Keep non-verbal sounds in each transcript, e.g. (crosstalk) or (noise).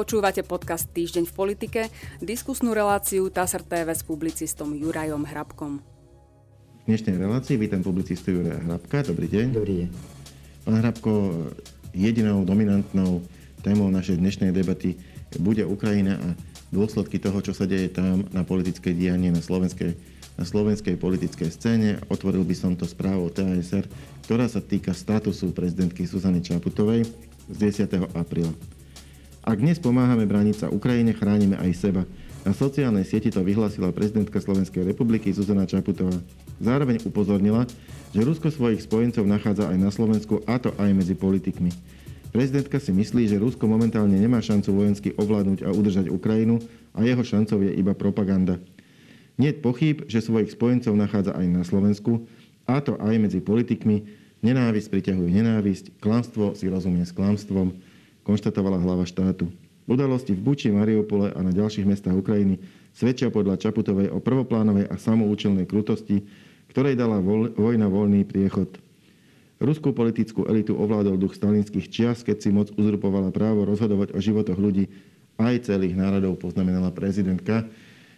Počúvate podcast Týždeň v politike, diskusnú reláciu TASR TV s publicistom Jurajom Hrabkom. V dnešnej relácii vítam publicistu Juraja Hrabka. Dobrý deň. Dobrý deň. Pán Hrabko, jedinou dominantnou témou našej dnešnej debaty bude Ukrajina a dôsledky toho, čo sa deje tam na politické dianie na slovenskej, na slovenskej politickej scéne. Otvoril by som to správou TASR, ktorá sa týka statusu prezidentky Suzany Čaputovej z 10. apríla. Ak dnes pomáhame brániť sa Ukrajine, chránime aj seba. Na sociálnej sieti to vyhlásila prezidentka Slovenskej republiky Zuzana Čaputová. Zároveň upozornila, že Rusko svojich spojencov nachádza aj na Slovensku, a to aj medzi politikmi. Prezidentka si myslí, že Rusko momentálne nemá šancu vojensky ovládnuť a udržať Ukrajinu a jeho šancou je iba propaganda. Nie pochyb, že svojich spojencov nachádza aj na Slovensku, a to aj medzi politikmi. Nenávisť priťahuje nenávisť, klamstvo si rozumie s klamstvom, konštatovala hlava štátu. Udalosti v Buči, Mariupole a na ďalších mestách Ukrajiny svedčia podľa Čaputovej o prvoplánovej a samoučelnej krutosti, ktorej dala vojna voľný priechod. Ruskú politickú elitu ovládol duch stalinských čias, keď si moc uzurpovala právo rozhodovať o životoch ľudí aj celých národov, poznamenala prezidentka.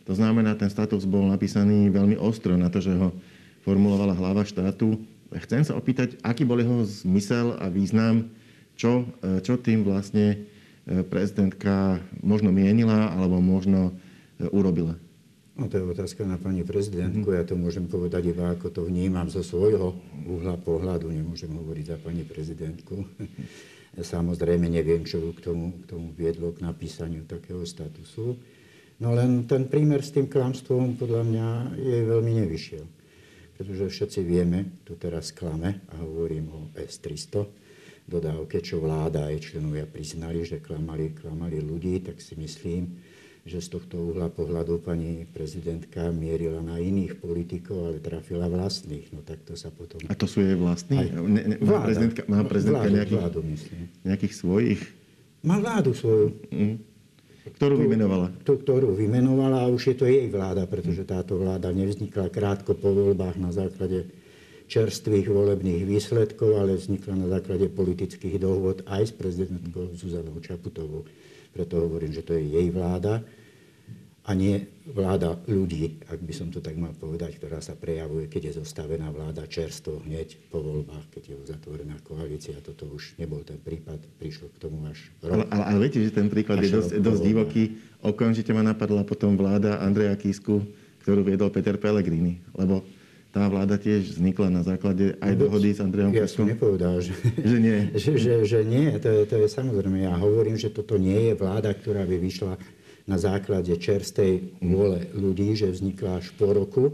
To znamená, ten status bol napísaný veľmi ostro na to, že ho formulovala hlava štátu. Chcem sa opýtať, aký bol jeho zmysel a význam čo, e, čo tým vlastne e, prezidentka možno mienila alebo možno e, urobila? No to je otázka na pani prezidentku. Mm-hmm. Ja to môžem povedať iba ako to vnímam zo svojho uhla pohľadu. Nemôžem hovoriť za pani prezidentku. (laughs) Samozrejme neviem, čo k tomu, k tomu viedlo k napísaniu takého statusu. No len ten prímer s tým klamstvom podľa mňa je veľmi nevyšiel. Pretože všetci vieme, tu teraz klame a hovorím o S-300, dodávke, čo vláda aj členovia priznali, že klamali, klamali ľudí, tak si myslím, že z tohto uhla pohľadu pani prezidentka mierila na iných politikov, ale trafila vlastných. No tak to sa potom... A to sú jej vlastní? Aj... Ne, ne, má prezidentka, má prezidentka vládu, nejakých, vládu, myslím. nejakých svojich? Má vládu svoju. Mm. Ktorú vymenovala? Tú, ktorú vymenovala a už je to jej vláda, pretože táto vláda nevznikla krátko po voľbách na základe čerstvých volebných výsledkov, ale vznikla na základe politických dohôd aj s prezidentkou Zuzanou Čaputovou. Preto hovorím, že to je jej vláda a nie vláda ľudí, ak by som to tak mal povedať, ktorá sa prejavuje, keď je zostavená vláda čerstvo hneď po voľbách, keď je uzatvorená koalícia. Toto už nebol ten prípad, prišlo k tomu až rok. Ale, ale, ale viete, že ten príklad je dosť, dosť divoký. Okamžite ma napadla potom vláda Andreja Kisku, ktorú viedol Peter Pellegrini, lebo tá vláda tiež vznikla na základe aj dohody s Andrejom Ja som nepovedal, že, že nie. (laughs) že, že, že nie, to je, to je samozrejme. Ja hovorím, že toto nie je vláda, ktorá by vyšla na základe čerstej vôle ľudí, že vznikla až po roku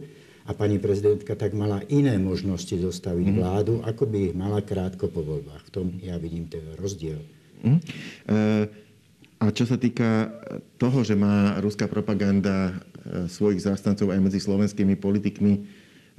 a pani prezidentka tak mala iné možnosti zostaviť mm. vládu, ako by ich mala krátko po voľbách. V tom ja vidím ten rozdiel. Mm. E- a čo sa týka toho, že má ruská propaganda e, svojich zástancov aj medzi slovenskými politikmi,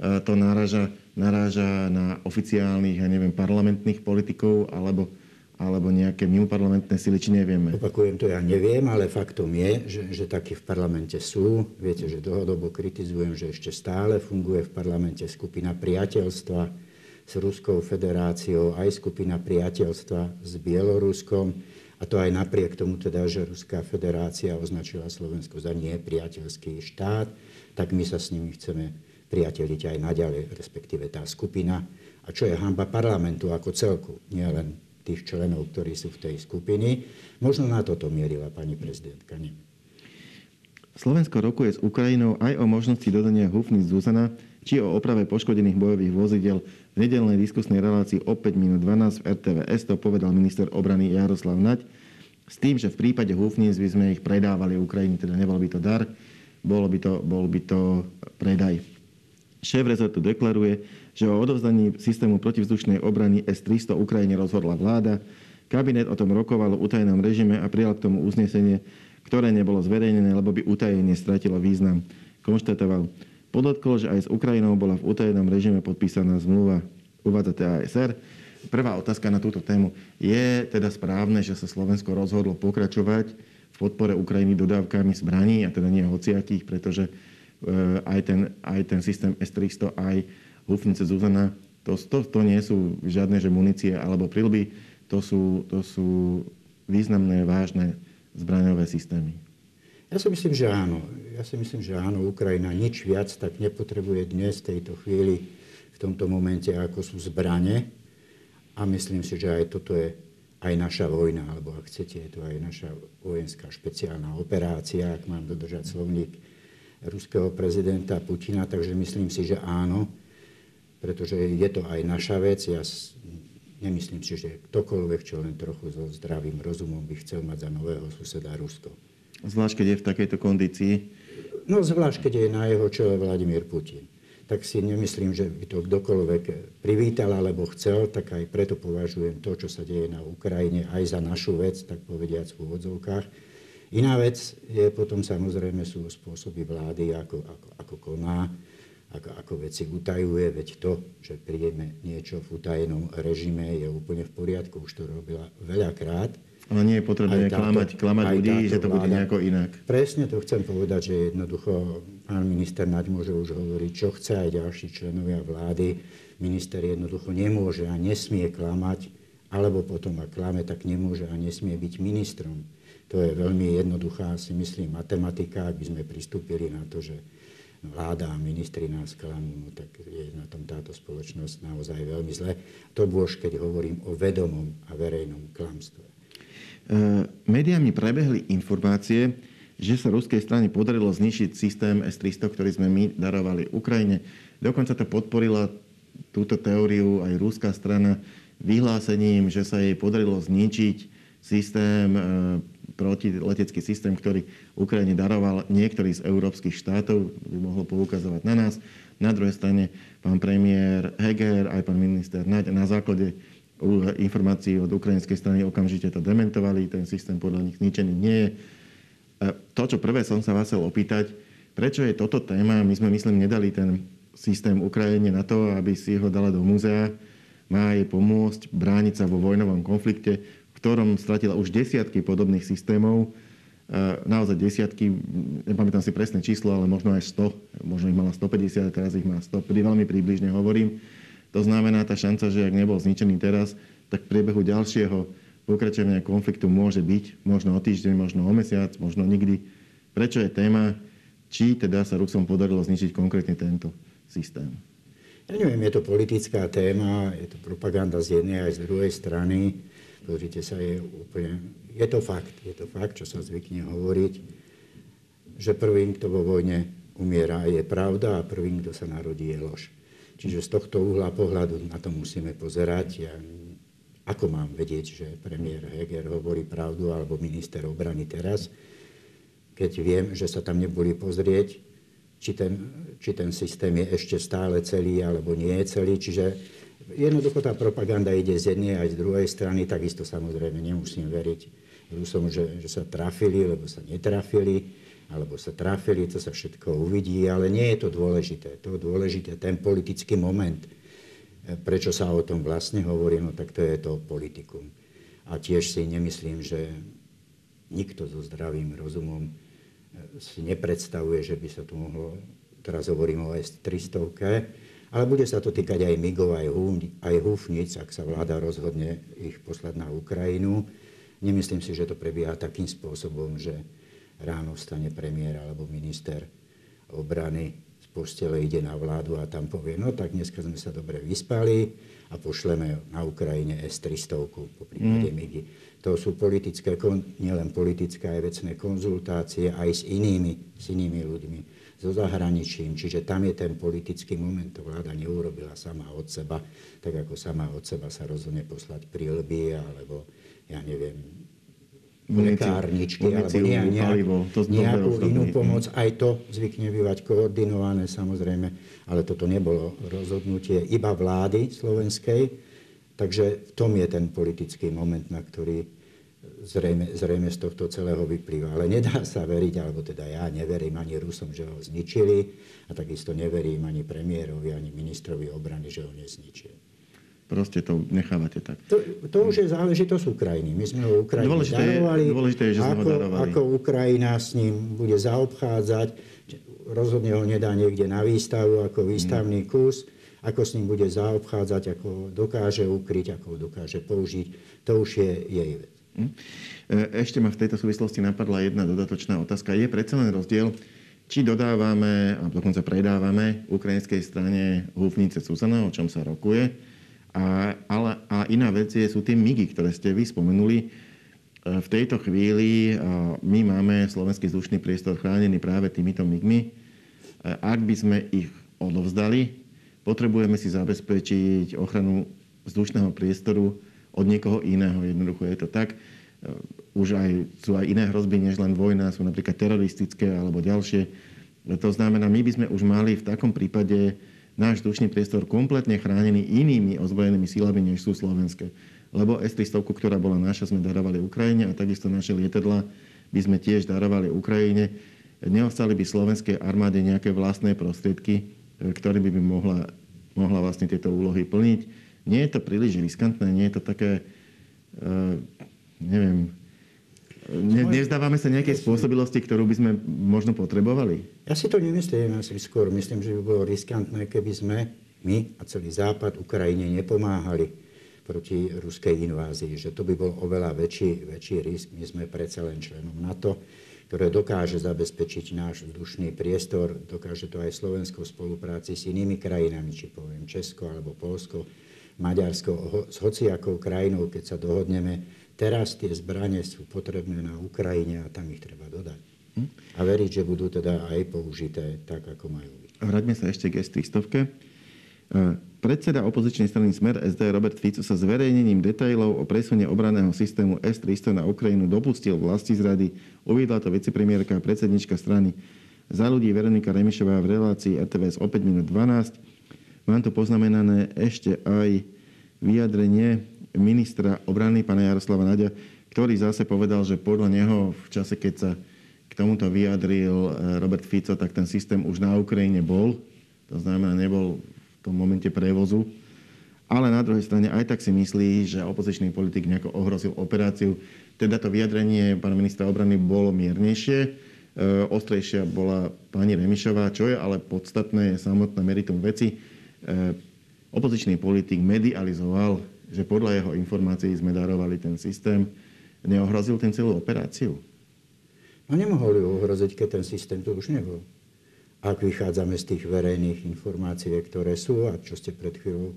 to naráža, naráža na oficiálnych, ja neviem, parlamentných politikov alebo, alebo nejaké mimoparlamentné sily, či nevieme? Opakujem to, ja neviem, ale faktom je, že, že takí v parlamente sú. Viete, že dlhodobo kritizujem, že ešte stále funguje v parlamente skupina priateľstva s Ruskou federáciou, aj skupina priateľstva s Bieloruskom. A to aj napriek tomu teda, že Ruská federácia označila Slovensko za nepriateľský štát, tak my sa s nimi chceme priateliť aj naďalej, respektíve tá skupina. A čo je hamba parlamentu ako celku, nielen tých členov, ktorí sú v tej skupiny. Možno na toto mierila pani prezidentka. Nie. Slovensko rokuje s Ukrajinou aj o možnosti dodania hufnic Zuzana, či o oprave poškodených bojových vozidel. V nedelnej diskusnej relácii o 5 minút 12 v RTVS to povedal minister obrany Jaroslav Naď, s tým, že v prípade húfnic by sme ich predávali Ukrajine, teda nebol by to dar, bolo by to, bol by to predaj. Šéf rezortu deklaruje, že o odovzdaní systému protivzdušnej obrany S-300 Ukrajine rozhodla vláda. Kabinet o tom rokoval v utajenom režime a prijal k tomu uznesenie, ktoré nebolo zverejnené, lebo by utajenie stratilo význam. Konštatoval. Podotkol, že aj s Ukrajinou bola v utajenom režime podpísaná zmluva. Uvádza TASR. Prvá otázka na túto tému. Je teda správne, že sa Slovensko rozhodlo pokračovať v podpore Ukrajiny dodávkami zbraní, a teda nie hociakých, pretože aj ten, aj ten systém S-300, aj hufnice Zuzana, to, to, to nie sú žiadne že munície alebo prilby, to sú, to sú významné, vážne zbraňové systémy? Ja si myslím, že áno. Ja si myslím, že áno. Ukrajina nič viac tak nepotrebuje dnes, v tejto chvíli, v tomto momente, ako sú zbrane. A myslím si, že aj toto je aj naša vojna, alebo ak chcete, je to aj naša vojenská špeciálna operácia, ak mám dodržať slovník ruského prezidenta Putina, takže myslím si, že áno, pretože je to aj naša vec. Ja nemyslím si, že ktokoľvek, čo len trochu so zdravým rozumom by chcel mať za nového suseda Rusko. Zvlášť, keď je v takejto kondícii? No, zvlášť, keď je na jeho čele Vladimír Putin. Tak si nemyslím, že by to kdokoľvek privítal alebo chcel, tak aj preto považujem to, čo sa deje na Ukrajine, aj za našu vec, tak povediať v úvodzovkách. Iná vec je potom samozrejme sú spôsoby vlády, ako, ako, ako koná, ako, ako veci utajuje, veď to, že príjeme niečo v utajenom režime je úplne v poriadku, už to robila veľakrát ale nie je potrebné klamať, klamať ľudí, že to bude nejako inak. Presne to chcem povedať, že jednoducho pán minister Naď môže už hovoriť, čo chce aj ďalší členovia vlády. Minister jednoducho nemôže a nesmie klamať, alebo potom ak klame, tak nemôže a nesmie byť ministrom. To je veľmi jednoduchá, si myslím, matematika, ak by sme pristúpili na to, že vláda a ministri nás klamú, tak je na tom táto spoločnosť naozaj veľmi zle. To bôž, keď hovorím o vedomom a verejnom klamstve. E, médiami prebehli informácie, že sa ruskej strane podarilo znišiť systém S-300, ktorý sme my darovali Ukrajine. Dokonca to podporila túto teóriu aj ruská strana vyhlásením, že sa jej podarilo zničiť systém, e, protiletecký systém, ktorý Ukrajine daroval niektorý z európskych štátov, by mohlo poukazovať na nás. Na druhej strane pán premiér Heger, aj pán minister Naď na základe informácií od ukrajinskej strany okamžite to dementovali, ten systém podľa nich zničený nie je. To, čo prvé som sa vás chcel opýtať, prečo je toto téma, my sme myslím nedali ten systém Ukrajine na to, aby si ho dala do múzea, má jej pomôcť brániť sa vo vojnovom konflikte, ktorom stratila už desiatky podobných systémov, naozaj desiatky, nepamätám si presné číslo, ale možno aj 100, možno ich mala 150, teraz ich má 100, veľmi približne hovorím. To znamená, tá šanca, že ak nebol zničený teraz, tak v priebehu ďalšieho pokračovania konfliktu môže byť, možno o týždeň, možno o mesiac, možno nikdy. Prečo je téma, či teda sa Rusom podarilo zničiť konkrétne tento systém? Ja neviem, je to politická téma, je to propaganda z jednej aj z druhej strany. Pozrite sa, je úplne... Je to fakt, je to fakt, čo sa zvykne hovoriť, že prvým, kto vo vojne umiera, je pravda a prvým, kto sa narodí, je lož. Čiže z tohto uhla pohľadu na to musíme pozerať. Ja, ako mám vedieť, že premiér Heger hovorí pravdu alebo minister obrany teraz, keď viem, že sa tam neboli pozrieť, či ten, či ten systém je ešte stále celý alebo nie je celý. Čiže jednoducho tá propaganda ide z jednej aj z druhej strany, takisto samozrejme nemusím veriť Rusom, že, že sa trafili, lebo sa netrafili alebo sa trafili, to sa všetko uvidí, ale nie je to dôležité. To dôležité, ten politický moment. E, prečo sa o tom vlastne hovorí, no tak to je to politikum. A tiež si nemyslím, že nikto so zdravým rozumom e, si nepredstavuje, že by sa tu mohlo, teraz hovorím o S-300, ale bude sa to týkať aj MIGov, aj, aj Húfnic, ak sa vláda rozhodne ich poslať na Ukrajinu. Nemyslím si, že to prebieha takým spôsobom, že ráno vstane premiér alebo minister obrany z postele, ide na vládu a tam povie, no tak dneska sme sa dobre vyspali a pošleme na Ukrajine S-300, po prípade mm. MIGI. To sú politické, nielen politické, aj vecné konzultácie aj s inými, s inými ľuďmi, so zahraničím. Čiže tam je ten politický moment. To vláda neurobila sama od seba, tak ako sama od seba sa rozhodne poslať prilby alebo ja neviem, lekárničky alebo nejak, to nejakú inú pomoc. Aj to zvykne bývať koordinované samozrejme, ale toto nebolo rozhodnutie iba vlády slovenskej. Takže v tom je ten politický moment, na ktorý zrejme, zrejme z tohto celého vyplýva. Ale nedá sa veriť, alebo teda ja neverím ani Rusom, že ho zničili a takisto neverím ani premiérovi, ani ministrovi obrany, že ho nezničili. Proste to nechávate tak. To, to už je záležitosť Ukrajiny. My sme ho Ukrajine dôležité darovali. Je, dôležité je, že ako, sme ho darovali. Ako Ukrajina s ním bude zaobchádzať. Rozhodne ho nedá niekde na výstavu ako výstavný hmm. kus. Ako s ním bude zaobchádzať, ako dokáže ukryť, ako dokáže použiť. To už je jej vec. Ešte ma v tejto súvislosti napadla jedna dodatočná otázka. Je predsa len rozdiel, či dodávame a dokonca predávame ukrajinskej strane húfnice Susana, o čom sa rokuje. A, ale, a iná vec je, sú tie migy, ktoré ste vy spomenuli. E, v tejto chvíli my máme slovenský vzdušný priestor chránený práve týmito migmi. E, ak by sme ich odovzdali, potrebujeme si zabezpečiť ochranu vzdušného priestoru od niekoho iného. Jednoducho je to tak už aj, sú aj iné hrozby, než len vojna, sú napríklad teroristické alebo ďalšie. To znamená, my by sme už mali v takom prípade náš vzdušný priestor kompletne chránený inými ozbrojenými silami, než sú slovenské. Lebo S-300, ktorá bola naša, sme darovali Ukrajine a takisto naše lietadla by sme tiež darovali Ukrajine. Neostali by slovenskej armáde nejaké vlastné prostriedky, ktoré by, by mohla, mohla vlastne tieto úlohy plniť. Nie je to príliš riskantné, nie je to také neviem, ne, nevzdávame sa nejakej spôsobilosti, ktorú by sme možno potrebovali? Ja si to nemyslím, ja si skôr myslím, že by bolo riskantné, keby sme my a celý Západ Ukrajine nepomáhali proti ruskej invázii, že to by bol oveľa väčší, väčší risk. My sme predsa len členom NATO, ktoré dokáže zabezpečiť náš vzdušný priestor, dokáže to aj Slovensko v spolupráci s inými krajinami, či poviem Česko alebo Polsko, Maďarsko, s hociakou krajinou, keď sa dohodneme, Teraz tie zbranie sú potrebné na Ukrajine a tam ich treba dodať. Hm? A veriť, že budú teda aj použité tak, ako majú byť. Vráťme sa ešte k S-300. E, predseda opozičnej strany Smer SD Robert Fico sa zverejnením detailov o presune obraného systému S-300 na Ukrajinu dopustil vlasti zrady. Uviedla to vicepremiérka a predsednička strany za ľudí Veronika Remišová v relácii RTVS o 5 minút 12. Mám tu poznamenané ešte aj vyjadrenie ministra obrany, pána Jaroslava Nadia, ktorý zase povedal, že podľa neho v čase, keď sa k tomuto vyjadril eh, Robert Fico, tak ten systém už na Ukrajine bol. To znamená, nebol v tom momente prevozu. Ale na druhej strane aj tak si myslí, že opozičný politik nejako ohrozil operáciu. Teda to vyjadrenie pána ministra obrany bolo miernejšie. E, ostrejšia bola pani Remišová, čo je ale podstatné, je samotné meritum veci. E, opozičný politik medializoval že podľa jeho informácií sme darovali ten systém, neohrozil ten celú operáciu? No nemohol ju ohroziť, keď ten systém tu už nebol. Ak vychádzame z tých verejných informácií, ktoré sú, a čo ste pred chvíľou e,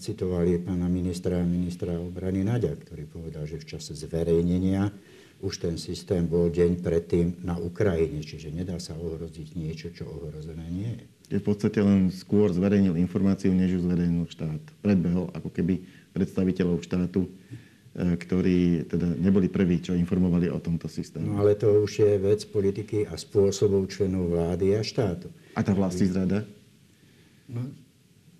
citovali pána ministra, ministra obrany Nadia, ktorý povedal, že v čase zverejnenia už ten systém bol deň predtým na Ukrajine, čiže nedá sa ohroziť niečo, čo ohrozené nie je. V podstate len skôr zverejnil informáciu, než ju zverejnil štát. Predbehol ako keby predstaviteľov štátu, e, ktorí teda neboli prví, čo informovali o tomto systéme. No ale to už je vec politiky a spôsobov členov vlády a štátu. A tá vlastní zrada? No,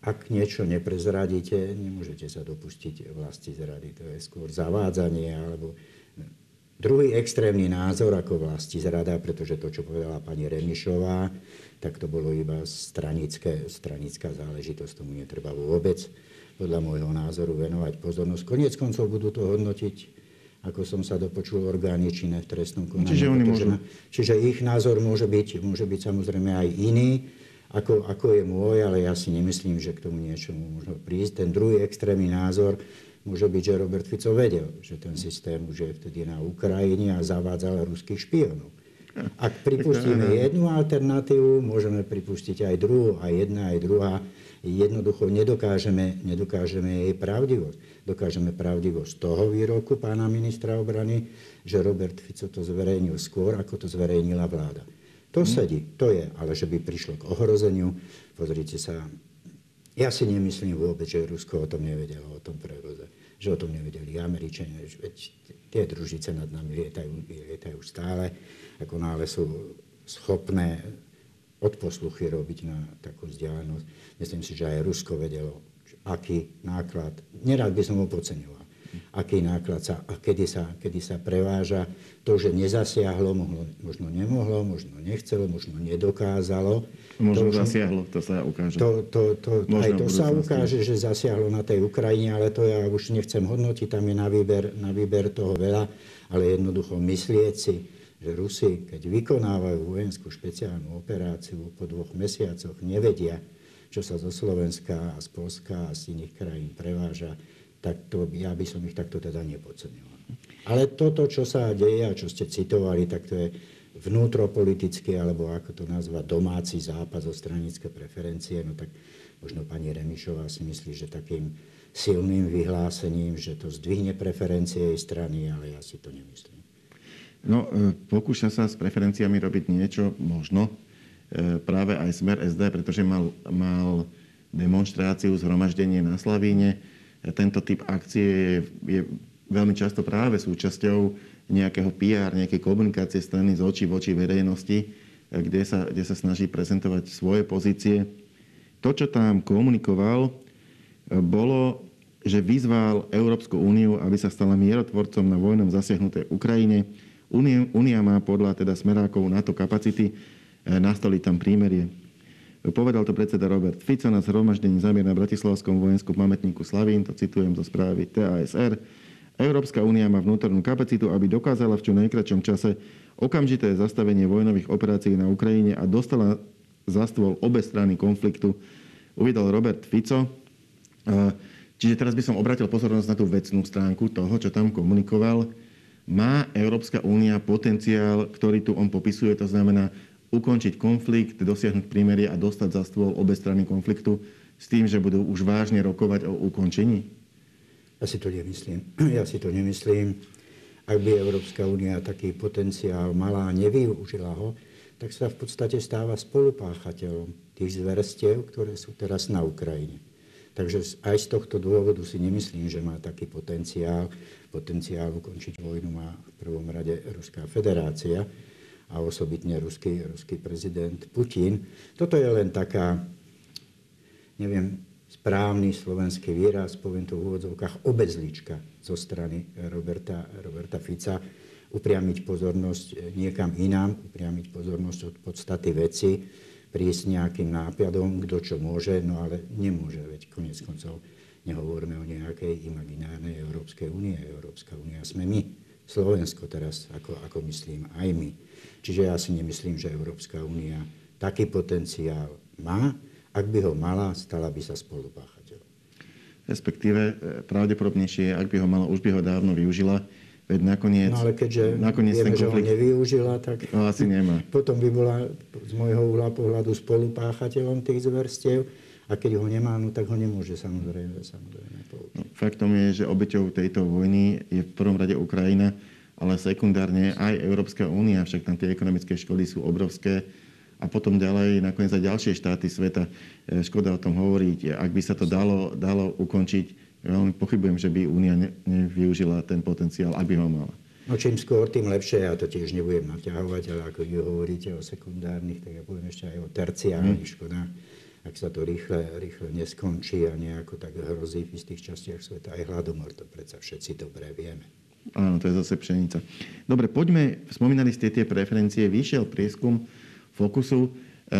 ak niečo neprezradíte, nemôžete sa dopustiť vlasti zrady. To je skôr zavádzanie alebo druhý extrémny názor ako vlasti zrada, pretože to, čo povedala pani Remišová, tak to bolo iba stranické, stranická záležitosť, tomu netreba vôbec podľa môjho názoru venovať pozornosť. Koniec koncov budú to hodnotiť, ako som sa dopočul, orgány činné v trestnom konaní. Čiže, oni môžu... čiže ich názor môže byť, môže byť samozrejme aj iný, ako, ako je môj, ale ja si nemyslím, že k tomu niečomu môže prísť. Ten druhý extrémny názor môže byť, že Robert Fico vedel, že ten systém už je vtedy na Ukrajine a zavádzal ruských špionov. Ak pripustíme jednu alternatívu, môžeme pripustiť aj druhú, a jedna, aj druhá jednoducho nedokážeme, nedokážeme jej pravdivosť. Dokážeme pravdivosť toho výroku pána ministra obrany, že Robert Fico to zverejnil skôr, ako to zverejnila vláda. To hmm. sedí, to je, ale že by prišlo k ohrozeniu, pozrite sa, ja si nemyslím vôbec, že Rusko o tom nevedelo, o tom prevoze. Že o tom nevedeli Američania, veď tie družice nad nami lietajú, lietajú stále, ako nále sú schopné odposluchy robiť na takú vzdialenosť. Myslím si, že aj Rusko vedelo, aký náklad, nerád by som ho podceňoval, aký náklad sa a kedy sa, kedy sa preváža. To, že nezasiahlo, mohlo, možno nemohlo, možno nechcelo, možno nedokázalo. Možno to, zasiahlo, to sa ukáže. To, to, to, aj to sa ukáže, že zasiahlo na tej Ukrajine, ale to ja už nechcem hodnotiť, tam je na výber, na výber toho veľa, ale jednoducho myslieť si, že Rusi, keď vykonávajú vojenskú špeciálnu operáciu po dvoch mesiacoch, nevedia, čo sa zo Slovenska a z Polska a z iných krajín preváža, tak to, ja by som ich takto teda nepodceňoval. Ale toto, čo sa deje a čo ste citovali, tak to je vnútropolitický, alebo ako to nazva, domáci zápas o stranické preferencie, no tak možno pani Remišová si myslí, že takým silným vyhlásením, že to zdvihne preferencie jej strany, ale ja si to nemyslím. No, e, pokúša sa s preferenciami robiť niečo, možno, e, práve aj Smer SD, pretože mal, mal demonstráciu, zhromaždenie na Slavíne. Tento typ akcie je, je veľmi často práve súčasťou nejakého PR, nejakej komunikácie strany z očí v oči verejnosti, kde sa, kde sa snaží prezentovať svoje pozície. To, čo tam komunikoval, bolo, že vyzval Európsku úniu, aby sa stala mierotvorcom na vojnom zasiahnutej Ukrajine. Únia má podľa teda smerákov NATO kapacity eh, nastoliť tam prímerie. Povedal to predseda Robert Fico na zhromaždení zamier na Bratislavskom vojenskom pamätníku Slavín, to citujem zo správy TASR. Európska únia má vnútornú kapacitu, aby dokázala v čo najkračom čase okamžité zastavenie vojnových operácií na Ukrajine a dostala za stôl obe strany konfliktu, uvedol Robert Fico. Čiže teraz by som obratil pozornosť na tú vecnú stránku toho, čo tam komunikoval. Má Európska únia potenciál, ktorý tu on popisuje, to znamená ukončiť konflikt, dosiahnuť prímerie a dostať za stôl obe strany konfliktu s tým, že budú už vážne rokovať o ukončení? Ja si to nemyslím. (clears throat) Ja si to nemyslím. Ak by Európska únia taký potenciál mala a nevyužila ho, tak sa v podstate stáva spolupáchateľom tých zverstiev, ktoré sú teraz na Ukrajine. Takže aj z tohto dôvodu si nemyslím, že má taký potenciál. Potenciál ukončiť vojnu má v prvom rade Ruská federácia a osobitne ruský, ruský prezident Putin. Toto je len taká, neviem, správny slovenský výraz, poviem to v úvodzovkách, obezlička zo strany Roberta, Roberta Fica, upriamiť pozornosť niekam inám, upriamiť pozornosť od podstaty veci, prísť nejakým nápadom, kto čo môže, no ale nemôže, veď konec koncov nehovoríme o nejakej imaginárnej Európskej únie. Európska únia sme my, Slovensko teraz, ako, ako myslím, aj my. Čiže ja si nemyslím, že Európska únia taký potenciál má. Ak by ho mala, stala by sa spolupáchateľom. Respektíve e, pravdepodobnejšie, ak by ho mala, už by ho dávno využila Veď nakoniec, no ale keďže nakoniec vieme, ten konflikt... že ho nevyužila, tak no, asi nemá. (laughs) potom by bola z môjho uhla pohľadu spolupáchateľom tých zverstiev a keď ho nemá, no tak ho nemôže samozrejme, samozrejme použiť. No, faktom je, že obeťou tejto vojny je v prvom rade Ukrajina, ale sekundárne aj Európska únia, však tam tie ekonomické škody sú obrovské a potom ďalej nakoniec aj ďalšie štáty sveta. E, škoda o tom hovoriť. Ak by sa to dalo, dalo ukončiť veľmi pochybujem, že by Únia nevyužila ten potenciál, aby ho mala. No čím skôr, tým lepšie. Ja to tiež nebudem naťahovať, ale ako vy hovoríte o sekundárnych, tak ja poviem ešte aj o terciárnych hmm. škodách. Ak sa to rýchle, rýchle neskončí a nejako tak hrozí v istých častiach sveta aj hladomor, to predsa všetci dobre vieme. Áno, to je zase pšenica. Dobre, poďme, spomínali ste tie preferencie, vyšiel prieskum Fokusu e,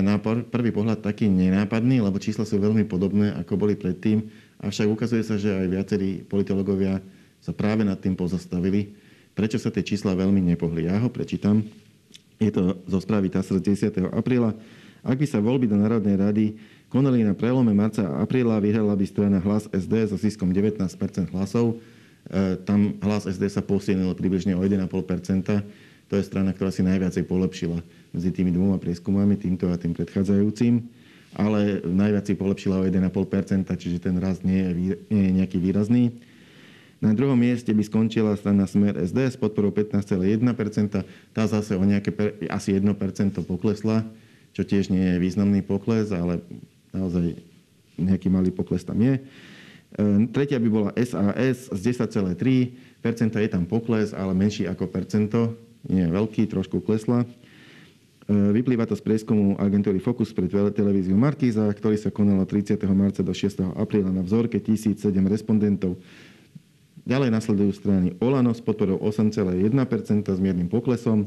na prvý pohľad taký nenápadný, lebo čísla sú veľmi podobné, ako boli predtým. Avšak ukazuje sa, že aj viacerí politológovia sa práve nad tým pozastavili. Prečo sa tie čísla veľmi nepohli? Ja ho prečítam. Je to zo správy TASR z 10. apríla. Ak by sa voľby do Národnej rady konali na prelome marca a apríla, vyhrala by strana Hlas SD so ziskom 19% hlasov. E, tam Hlas SD sa posilnil približne o 1,5% To je strana, ktorá si najviacej polepšila medzi tými dvoma prieskumami, týmto a tým predchádzajúcim ale najviac si polepšila o 1,5%, čiže ten rast nie je, nie je nejaký výrazný. Na druhom mieste by skončila strana Smer SD s podporou 15,1%, tá zase o nejaké asi 1% poklesla, čo tiež nie je významný pokles, ale naozaj nejaký malý pokles tam je. E, tretia by bola SAS z 10,3%, je tam pokles, ale menší ako percento, nie je veľký, trošku klesla. E, vyplýva to z prieskumu agentúry Focus pred televíziu Markíza, ktorý sa konalo 30. marca do 6. apríla na vzorke 1007 respondentov. Ďalej nasledujú strany Olano s podporou 8,1% s miernym poklesom,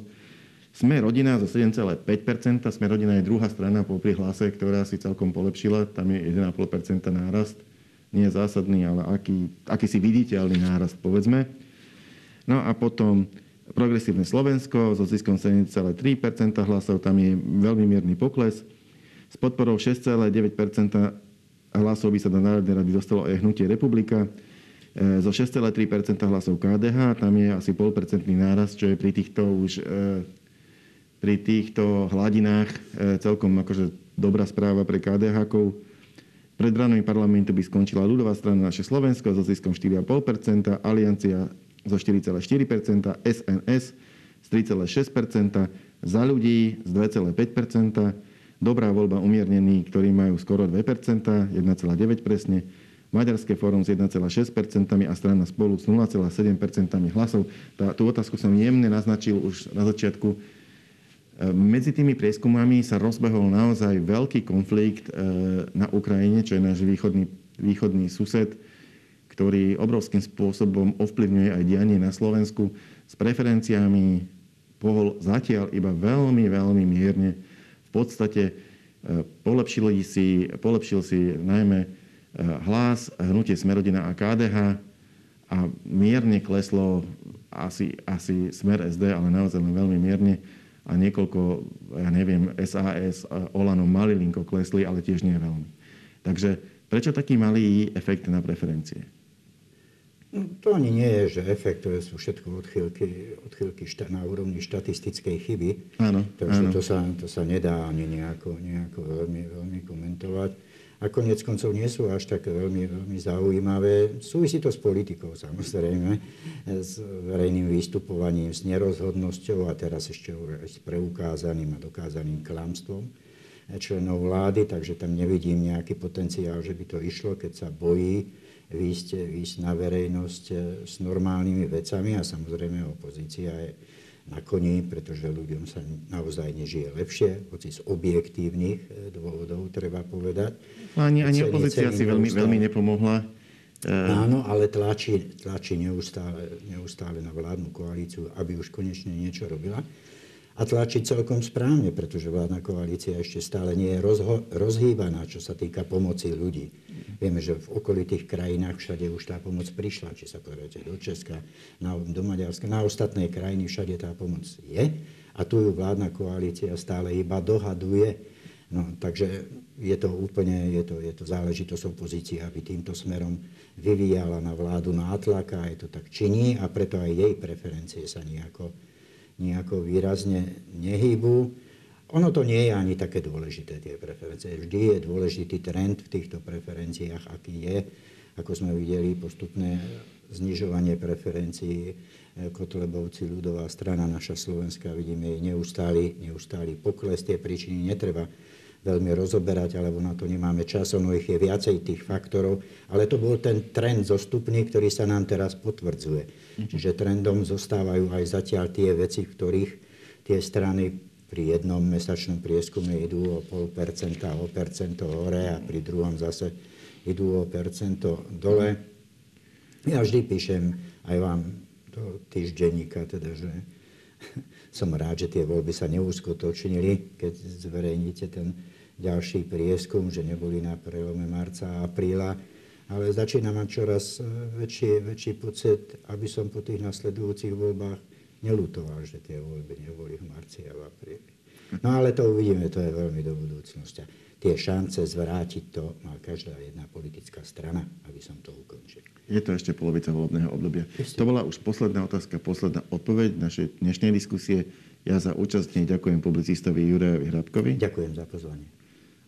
Sme rodina zo 7,5%. Sme rodina je druhá strana po prihlase, ktorá si celkom polepšila. Tam je 1,5% nárast. Nie zásadný, ale aký, si viditeľný nárast, povedzme. No a potom Progresívne Slovensko so ziskom 7,3 hlasov, tam je veľmi mierny pokles. S podporou 6,9% hlasov by sa do Národnej rady dostalo aj hnutie Republika. zo 6,3% hlasov KDH, tam je asi polpercentný náraz, čo je pri týchto už pri týchto hladinách celkom akože dobrá správa pre KDH-kov. Pred ranami parlamentu by skončila ľudová strana naše Slovensko so ziskom 4,5 Aliancia zo 4,4% SNS z 3,6 za ľudí z 2,5% Dobrá voľba umiernení, ktorí majú skoro 2% 1,9 presne. Maďarské fórum s 1,6% a strana spolu s 0,7 hlasov. Tá, tú otázku som jemne naznačil už na začiatku medzi tými prieskumami sa rozbehol naozaj veľký konflikt e, na Ukrajine, čo je náš východný, východný sused, ktorý obrovským spôsobom ovplyvňuje aj dianie na Slovensku. S preferenciami pohol zatiaľ iba veľmi, veľmi mierne. V podstate e, polepšil si, polepšil si najmä e, hlas, hnutie Smerodina a KDH a mierne kleslo asi, asi Smer SD, ale naozaj len veľmi mierne a niekoľko, ja neviem, SAS, Olano, malilinko klesli, ale tiež nie veľmi. Takže prečo taký malý efekt na preferencie? No, to ani nie je, že efekt, to sú všetko odchýlky, odchýlky šta, na úrovni štatistickej chyby. Áno, Takže áno. To, sa, to sa nedá ani nejako, nejako veľmi, veľmi komentovať a konec koncov nie sú až tak veľmi, veľmi zaujímavé. Súvisí to s politikou samozrejme, s verejným vystupovaním, s nerozhodnosťou a teraz ešte s preukázaným a dokázaným klamstvom členov vlády, takže tam nevidím nejaký potenciál, že by to išlo, keď sa bojí výjsť, výjsť na verejnosť s normálnymi vecami a samozrejme opozícia je na koni, pretože ľuďom sa naozaj nežije lepšie, hoci z objektívnych eh, dôvodov treba povedať. Ani, ani opozícia si veľmi, veľmi nepomohla. Eh, Áno, ale tlačí, tlačí neustále, neustále na vládnu koalíciu, aby už konečne niečo robila. A tlačí celkom správne, pretože vládna koalícia ešte stále nie je rozho- rozhýbaná, čo sa týka pomoci ľudí. Vieme, že v okolitých krajinách všade už tá pomoc prišla. Či sa pozriete do Česka, na, do Maďarska, na ostatné krajiny všade tá pomoc je. A tu ju vládna koalícia stále iba dohaduje. No, takže je to úplne, je to, je to záležitosť opozície, aby týmto smerom vyvíjala na vládu nátlak a je to tak činí a preto aj jej preferencie sa nejako, nejako výrazne nehýbu. Ono to nie je ani také dôležité, tie preferencie. Vždy je dôležitý trend v týchto preferenciách, aký je. Ako sme videli, postupné znižovanie preferencií Kotlebovci, ľudová strana, naša Slovenska, vidíme jej neustály, neustály pokles. Tie príčiny netreba veľmi rozoberať, alebo na to nemáme čas, ono ich je viacej tých faktorov, ale to bol ten trend zostupný, ktorý sa nám teraz potvrdzuje. Mhm. Čiže trendom zostávajú aj zatiaľ tie veci, v ktorých tie strany pri jednom mesačnom prieskume idú o pol percenta, o percento hore a pri druhom zase idú o percento dole. Ja vždy píšem aj vám do týždenníka, teda, že (laughs) som rád, že tie voľby sa neuskutočnili, keď zverejníte ten ďalší prieskum, že neboli na prelome marca a apríla, ale začína mať čoraz väčší, väčší pocit, aby som po tých nasledujúcich voľbách nelutoval, že tie voľby neboli v marci a v apríli. No ale to uvidíme, to je veľmi do budúcnosti. Tie šance zvrátiť to má každá jedna politická strana, aby som to ukončil. Je to ešte polovica volebného obdobia. Ešte. To bola už posledná otázka, posledná odpoveď našej dnešnej diskusie. Ja za účasť ďakujem publicistovi Jurajovi Hrabkovi. Ďakujem za pozvanie.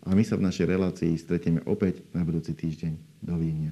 A my sa v našej relácii stretieme opäť na budúci týždeň. Dovidenia.